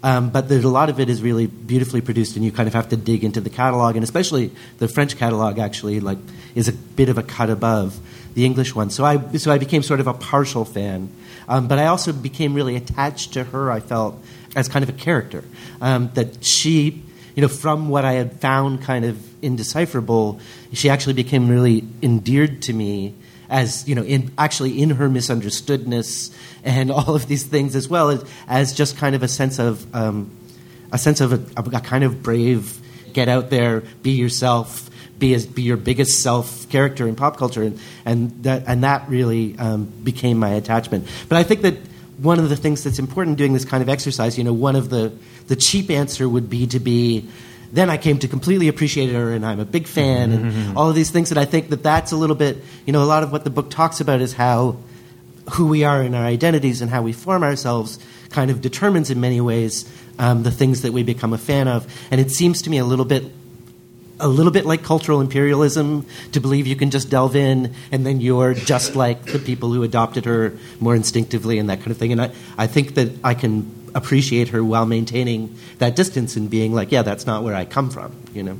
Um, but a lot of it is really beautifully produced, and you kind of have to dig into the catalog, and especially the French catalog actually like is a bit of a cut above the English one. So I so I became sort of a partial fan, um, but I also became really attached to her. I felt as kind of a character um, that she, you know, from what I had found kind of indecipherable, she actually became really endeared to me as you know, in actually in her misunderstoodness and all of these things, as well as, as just kind of a sense of um, a sense of a, a kind of brave, get out there, be yourself, be as, be your biggest self character in pop culture, and and that and that really um, became my attachment. But I think that one of the things that's important doing this kind of exercise, you know, one of the the cheap answer would be to be then I came to completely appreciate her, and I'm a big fan, and mm-hmm. all of these things. And I think that that's a little bit, you know, a lot of what the book talks about is how who we are in our identities and how we form ourselves kind of determines in many ways um, the things that we become a fan of. And it seems to me a little bit a little bit like cultural imperialism to believe you can just delve in and then you're just like the people who adopted her more instinctively and that kind of thing. And I, I think that I can appreciate her while maintaining that distance and being like, yeah, that's not where I come from, you know.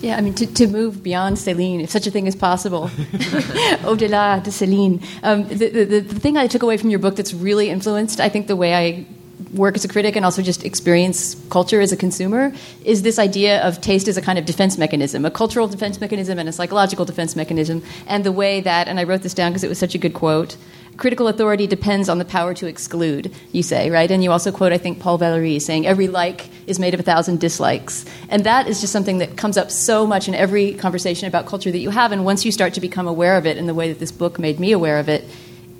Yeah, I mean, to, to move beyond Céline, if such a thing is possible, au-delà de Céline. Um, the, the, the thing I took away from your book that's really influenced, I think, the way I work as a critic and also just experience culture as a consumer is this idea of taste as a kind of defense mechanism, a cultural defense mechanism and a psychological defense mechanism, and the way that, and I wrote this down because it was such a good quote, critical authority depends on the power to exclude, you say, right? And you also quote, I think, Paul Valéry saying, every like is made of a thousand dislikes. And that is just something that comes up so much in every conversation about culture that you have. And once you start to become aware of it in the way that this book made me aware of it,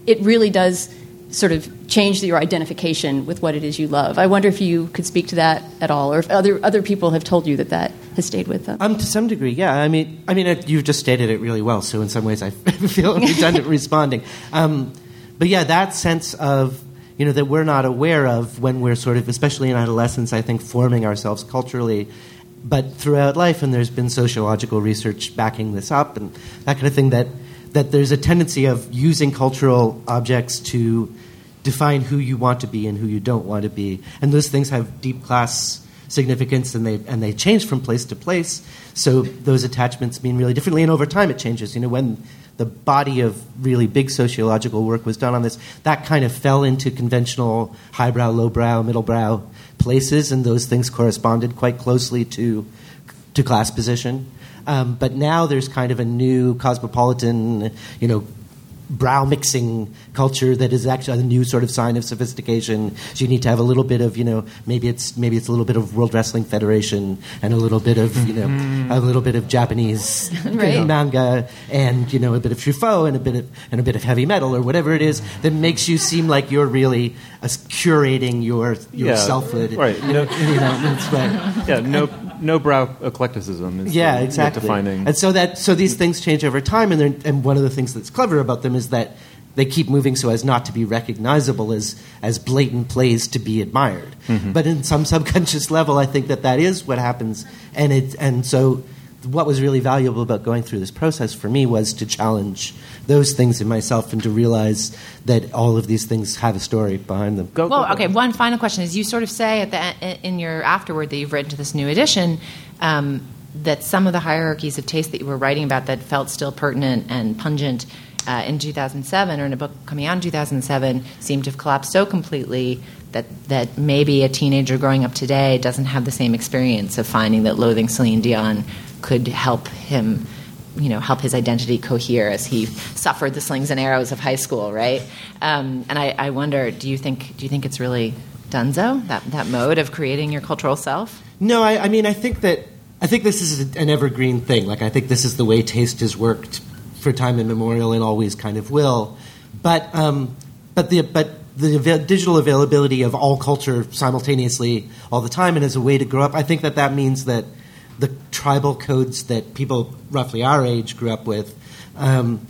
it really does sort of change your identification with what it is you love. I wonder if you could speak to that at all, or if other other people have told you that that has stayed with them. Um, to some degree, yeah. I mean, I mean, it, you've just stated it really well. So in some ways, I feel redundant responding. Um, but yeah, that sense of you know that we're not aware of when we're sort of, especially in adolescence, I think forming ourselves culturally. But throughout life, and there's been sociological research backing this up, and that kind of thing. That that there's a tendency of using cultural objects to define who you want to be and who you don't want to be, and those things have deep class significance, and they and they change from place to place. So those attachments mean really differently, and over time it changes. You know when the body of really big sociological work was done on this, that kind of fell into conventional highbrow, lowbrow, middlebrow places, and those things corresponded quite closely to to class position. Um, but now there's kind of a new cosmopolitan, you know, brow mixing culture that is actually a new sort of sign of sophistication. So you need to have a little bit of, you know, maybe it's maybe it's a little bit of World Wrestling Federation and a little bit of, you know, mm-hmm. a little bit of Japanese right. manga and you know a bit of Truffaut and a bit of and a bit of heavy metal or whatever it is that makes you seem like you're really uh, curating your your yeah, selfhood. Right. You know, you know, that's right. Yeah. No no brow eclecticism. Is yeah, the, exactly. Defining. And so that so these things change over time, and and one of the things that's clever about them is that they keep moving so as not to be recognizable as as blatant plays to be admired. Mm-hmm. But in some subconscious level, I think that that is what happens, and it and so what was really valuable about going through this process for me was to challenge those things in myself and to realize that all of these things have a story behind them. Go, well, go, okay. One final question is: you sort of say at the in your afterword that you've written to this new edition. Um, that some of the hierarchies of taste that you were writing about that felt still pertinent and pungent uh, in 2007 or in a book coming out in 2007 seemed to have collapsed so completely that, that maybe a teenager growing up today doesn't have the same experience of finding that loathing Celine Dion could help him you know help his identity cohere as he suffered the slings and arrows of high school, right? Um, and I, I, wonder, do you think do you think it's really Dunzo that that mode of creating your cultural self? No, I, I mean I think that I think this is an evergreen thing. Like I think this is the way taste has worked for time immemorial and always kind of will. But um, but the but the digital availability of all culture simultaneously all the time and as a way to grow up, I think that that means that the tribal codes that people roughly our age grew up with um,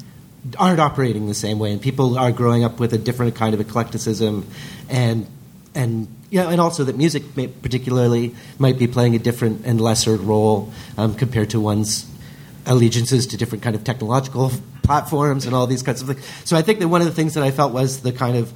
aren't operating the same way, and people are growing up with a different kind of eclecticism, and and yeah, and also that music may, particularly might be playing a different and lesser role um, compared to one's allegiances to different kind of technological platforms and all these kinds of things. So I think that one of the things that I felt was the kind of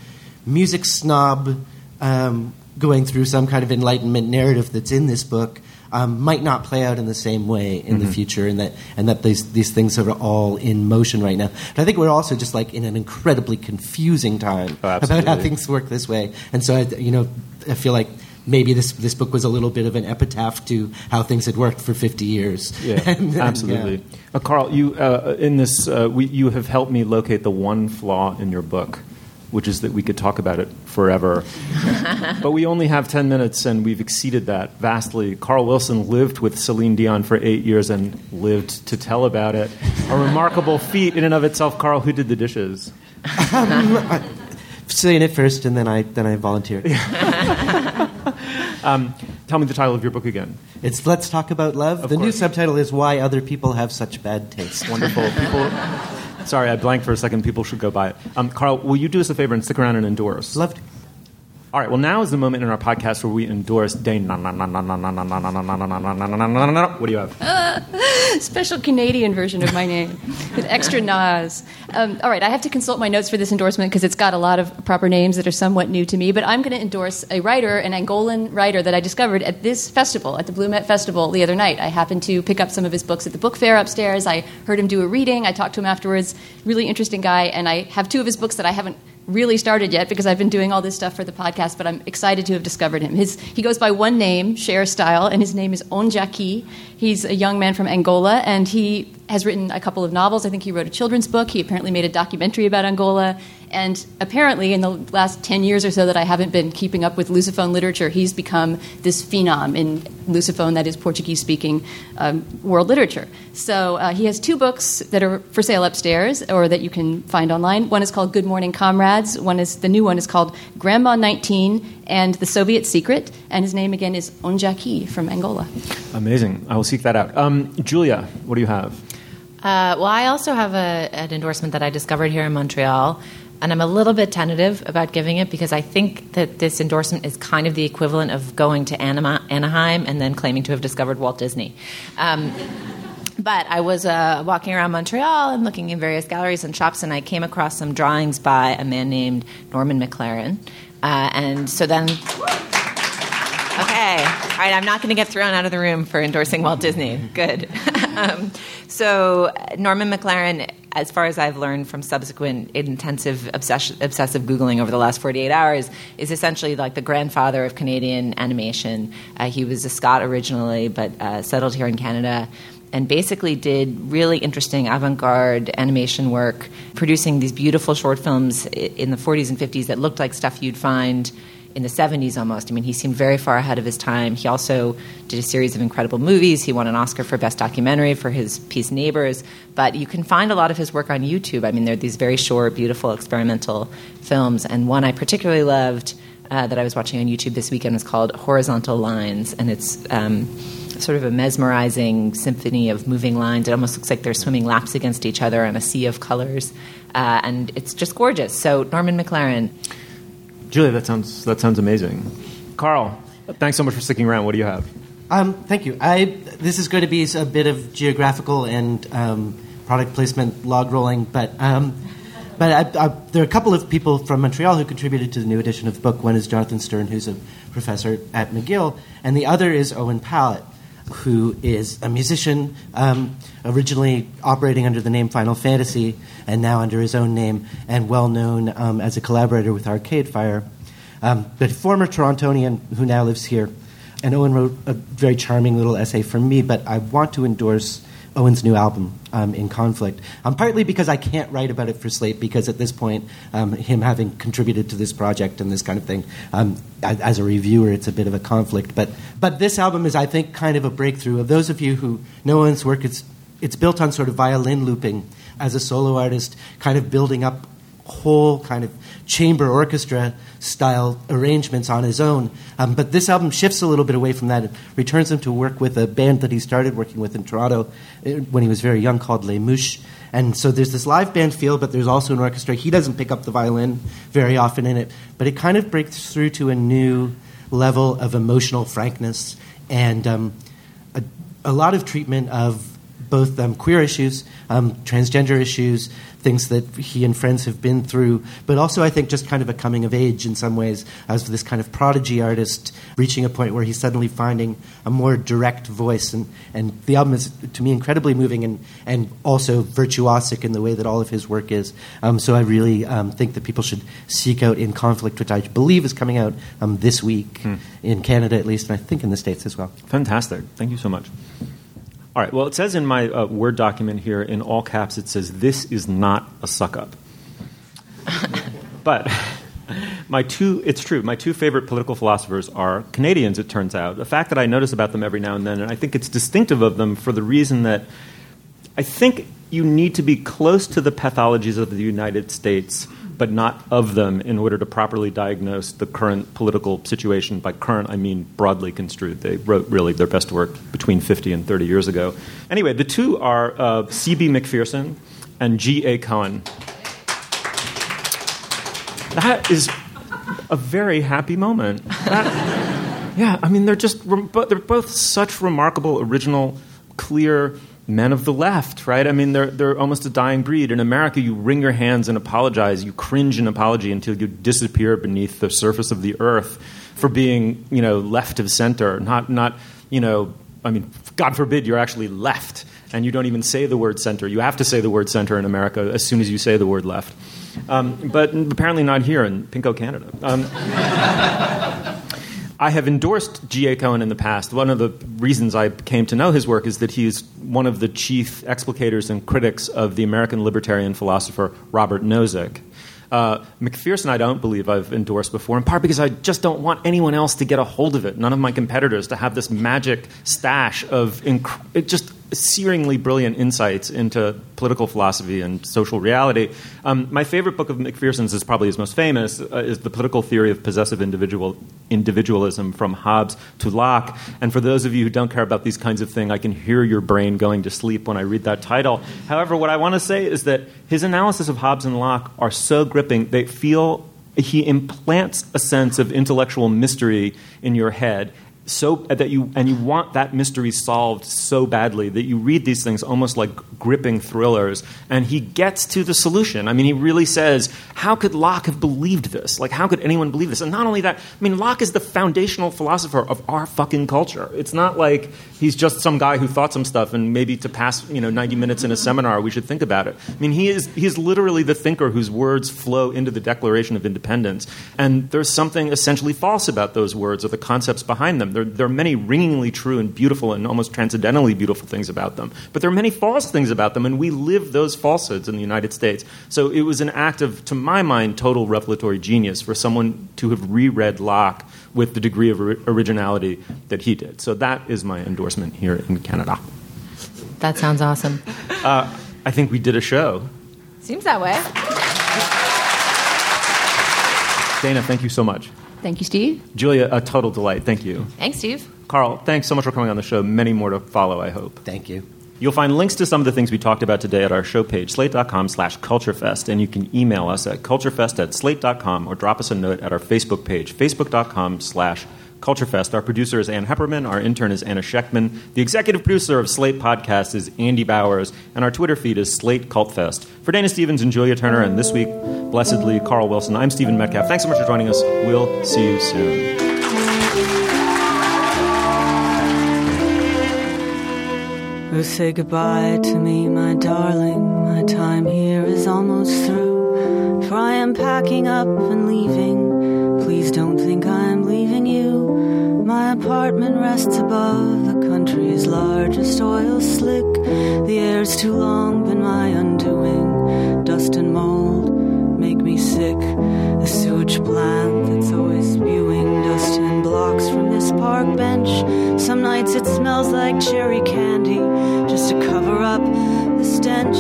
music snob um, going through some kind of enlightenment narrative that's in this book um, might not play out in the same way in mm-hmm. the future, and that and that these these things are all in motion right now. But I think we're also just like in an incredibly confusing time oh, about how things work this way, and so I, you know I feel like maybe this this book was a little bit of an epitaph to how things had worked for 50 years. Yeah, And absolutely. yeah. Uh, Carl, you uh, in this, uh, we, you have helped me locate the one flaw in your book, which is that we could talk about it forever. but we only have 10 minutes, and we've exceeded that vastly. Carl Wilson lived with Celine Dion for eight years and lived to tell about it. A remarkable feat in and of itself. Carl, who did the dishes? Saying it first, and then I then I volunteered. Um, tell me the title of your book again. It's Let's Talk About Love. Of the new subtitle is Why Other People Have Such Bad Taste. Wonderful. People. Sorry, I blanked for a second. People should go buy it. Um, Carl, will you do us a favor and stick around and endorse? Love to. All right. Well, now is the moment in our podcast where we endorse Dane. What do you have? Special Canadian version of my name with extra nas. Um, all right, I have to consult my notes for this endorsement because it's got a lot of proper names that are somewhat new to me. But I'm going to endorse a writer, an Angolan writer that I discovered at this festival, at the Blue Met Festival the other night. I happened to pick up some of his books at the book fair upstairs. I heard him do a reading. I talked to him afterwards. Really interesting guy, and I have two of his books that I haven't really started yet because I've been doing all this stuff for the podcast, but I'm excited to have discovered him. His, he goes by one name, Cher Style, and his name is Ondjaki. He's a young man from Angola, and he has written a couple of novels. I think he wrote a children's book. He apparently made a documentary about Angola. And apparently, in the last 10 years or so that I haven't been keeping up with Lusophone literature, he's become this phenom in Lusophone, that is Portuguese speaking um, world literature. So uh, he has two books that are for sale upstairs or that you can find online. One is called Good Morning Comrades. One is the new one is called Grandma 19 and The Soviet Secret. And his name again is Ondjaki from Angola. Amazing. I will seek that out. Um, Julia, what do you have? Uh, well, I also have a, an endorsement that I discovered here in Montreal, and I'm a little bit tentative about giving it because I think that this endorsement is kind of the equivalent of going to Anaheim and then claiming to have discovered Walt Disney. Um, but I was uh, walking around Montreal and looking in various galleries and shops, and I came across some drawings by a man named Norman McLaren. Uh, and so then Okay. All right. I'm not going to get thrown out of the room for endorsing Walt Disney. Good. um, so, Norman McLaren, as far as I've learned from subsequent intensive obsess- obsessive Googling over the last 48 hours, is essentially like the grandfather of Canadian animation. Uh, he was a Scot originally, but uh, settled here in Canada. And basically did really interesting avant garde animation work, producing these beautiful short films in the 40s and 50s that looked like stuff you'd find in the 70s almost. I mean, he seemed very far ahead of his time. He also did a series of incredible movies. He won an Oscar for Best Documentary for his piece Neighbors. But you can find a lot of his work on YouTube. I mean, there are these very short, beautiful experimental films. And one I particularly loved uh, that I was watching on YouTube this weekend was called Horizontal Lines. And it's. Um, Sort of a mesmerizing symphony of moving lines. It almost looks like they're swimming laps against each other on a sea of colors, uh, and it's just gorgeous. So Norman McLaren, Julia, that sounds that sounds amazing. Carl, thanks so much for sticking around. What do you have? Um, thank you. I, this is going to be a bit of geographical and um, product placement log rolling, but um, but I, I, there are a couple of people from Montreal who contributed to the new edition of the book. One is Jonathan Sterne, who's a professor at McGill, and the other is Owen Pallett, who is a musician, um, originally operating under the name Final Fantasy, and now under his own name, and well known um, as a collaborator with Arcade Fire. Um, but former Torontonian who now lives here. And Owen wrote a very charming little essay for me, but I want to endorse Owen's new album, um, In Conflict. Um, partly because I can't write about it for Slate, because at this point, um, him having contributed to this project and this kind of thing, um, as, a reviewer, it's a bit of a conflict. But, but this album is, I think, kind of a breakthrough. Of those of you who know Owen's work, it's, it's built on sort of violin looping as a solo artist, kind of building up whole kind of chamber orchestra style arrangements on his own. Um, but this album shifts a little bit away from that. It returns him to work with a band that he started working with in Toronto uh, when he was very young called Les Mouches. And so there's this live band feel, but there's also an orchestra. He doesn't pick up the violin very often in it, but it kind of breaks through to a new level of emotional frankness and um, a, a lot of treatment of both um, queer issues, um, transgender issues, things that he and friends have been through, but also I think just kind of a coming of age in some ways as this kind of prodigy artist reaching a point where he's suddenly finding a more direct voice. And, and the album is, to me, incredibly moving and, and also virtuosic in the way that all of his work is. Um, so I really um, think that people should seek out In Conflict, which I believe is coming out um, this week Hmm. in Canada at least, and I think in the States as well. Fantastic. Thank you so much. All right. Well, it says in my uh, Word document here in all caps, it says, This is not a suck up. but my two, it's true, my two favorite political philosophers are Canadians, it turns out. A fact that I notice about them every now and then, and I think it's distinctive of them for the reason that I think you need to be close to the pathologies of the United States, but not of them, in order to properly diagnose the current political situation. By current, I mean broadly construed. They wrote really their best work between 50 and 30 years ago. Anyway, the two are uh, C.B. Macpherson and G.A. Cohen. That is a very happy moment. That- yeah, I mean, they're just they're both such remarkable, original, clear men of the left, right? I mean, they're they're almost a dying breed. In America, you wring your hands and apologize, you cringe in apology until you disappear beneath the surface of the earth for being, you know, left of center, not not you know. I mean, God forbid you're actually left and you don't even say the word center. You have to say the word center in America as soon as you say the word left. Um, but apparently not here in Pinko, Canada. Um, I have endorsed G.A. Cohen in the past. One of the reasons I came to know his work is that he is one of the chief explicators and critics of the American libertarian philosopher Robert Nozick. Uh, Macpherson, I don't believe I've endorsed before, in part because I just don't want anyone else to get a hold of it. None of my competitors to have this magic stash of inc- just searingly brilliant insights into political philosophy and social reality. Um, my favorite book of Macpherson's is probably his most famous, uh, is The Political Theory of Possessive Individual, Individualism from Hobbes to Locke. And for those of you who don't care about these kinds of things, I can hear your brain going to sleep when I read that title. However, what I want to say is that his analysis of Hobbes and Locke are so gripping, they feel he implants a sense of intellectual mystery in your head so uh, that you and you want that mystery solved so badly that you read these things almost like gripping thrillers and he gets to the solution. I mean he really says how could locke have believed this? Like how could anyone believe this? And not only that i mean locke is the foundational philosopher of our fucking culture. It's not like he's just some guy who thought some stuff and maybe to pass you know 90 minutes in a seminar we should think about it. I mean he is he is literally the thinker whose words flow into the declaration of independence and there's something essentially false about those words or the concepts behind them there, there are many ringingly true and beautiful and almost transcendently beautiful things about them. But there are many false things about them, and we live those falsehoods in the United States. So it was an act of, to my mind, total revelatory genius for someone to have reread Locke with the degree of originality that he did. So that is my endorsement here in Canada. That sounds awesome. Uh, I think we did a show. Seems that way. Dana, thank you so much. Thank you, Steve. Julia, a total delight. Thank you. Thanks, Steve. Carl, thanks so much for coming on the show. Many more to follow, I hope. Thank you. You'll find links to some of the things we talked about today at our show page, slate.com slash culturefest, and you can email us at culturefest at slate.com or drop us a note at our Facebook page, facebook.com slash culturefest. Our producer is Ann Heppermann, our intern is Anna Scheckman, the executive producer of Slate Podcast is Andy Bowers, and our Twitter feed is Slate Cultfest. For Dana Stevens and Julia Turner, and this week, blessedly, Carl Wilson, I'm Stephen Metcalf. Thanks so much for joining us. We'll see you soon. Oh, say goodbye to me, my darling. My time here is almost through. For I am packing up and leaving. Apartment rests above the country's largest oil slick. The air's too long, been my undoing. Dust and mold make me sick. The sewage plant that's always spewing dust and blocks from this park bench. Some nights it smells like cherry candy just to cover up the stench.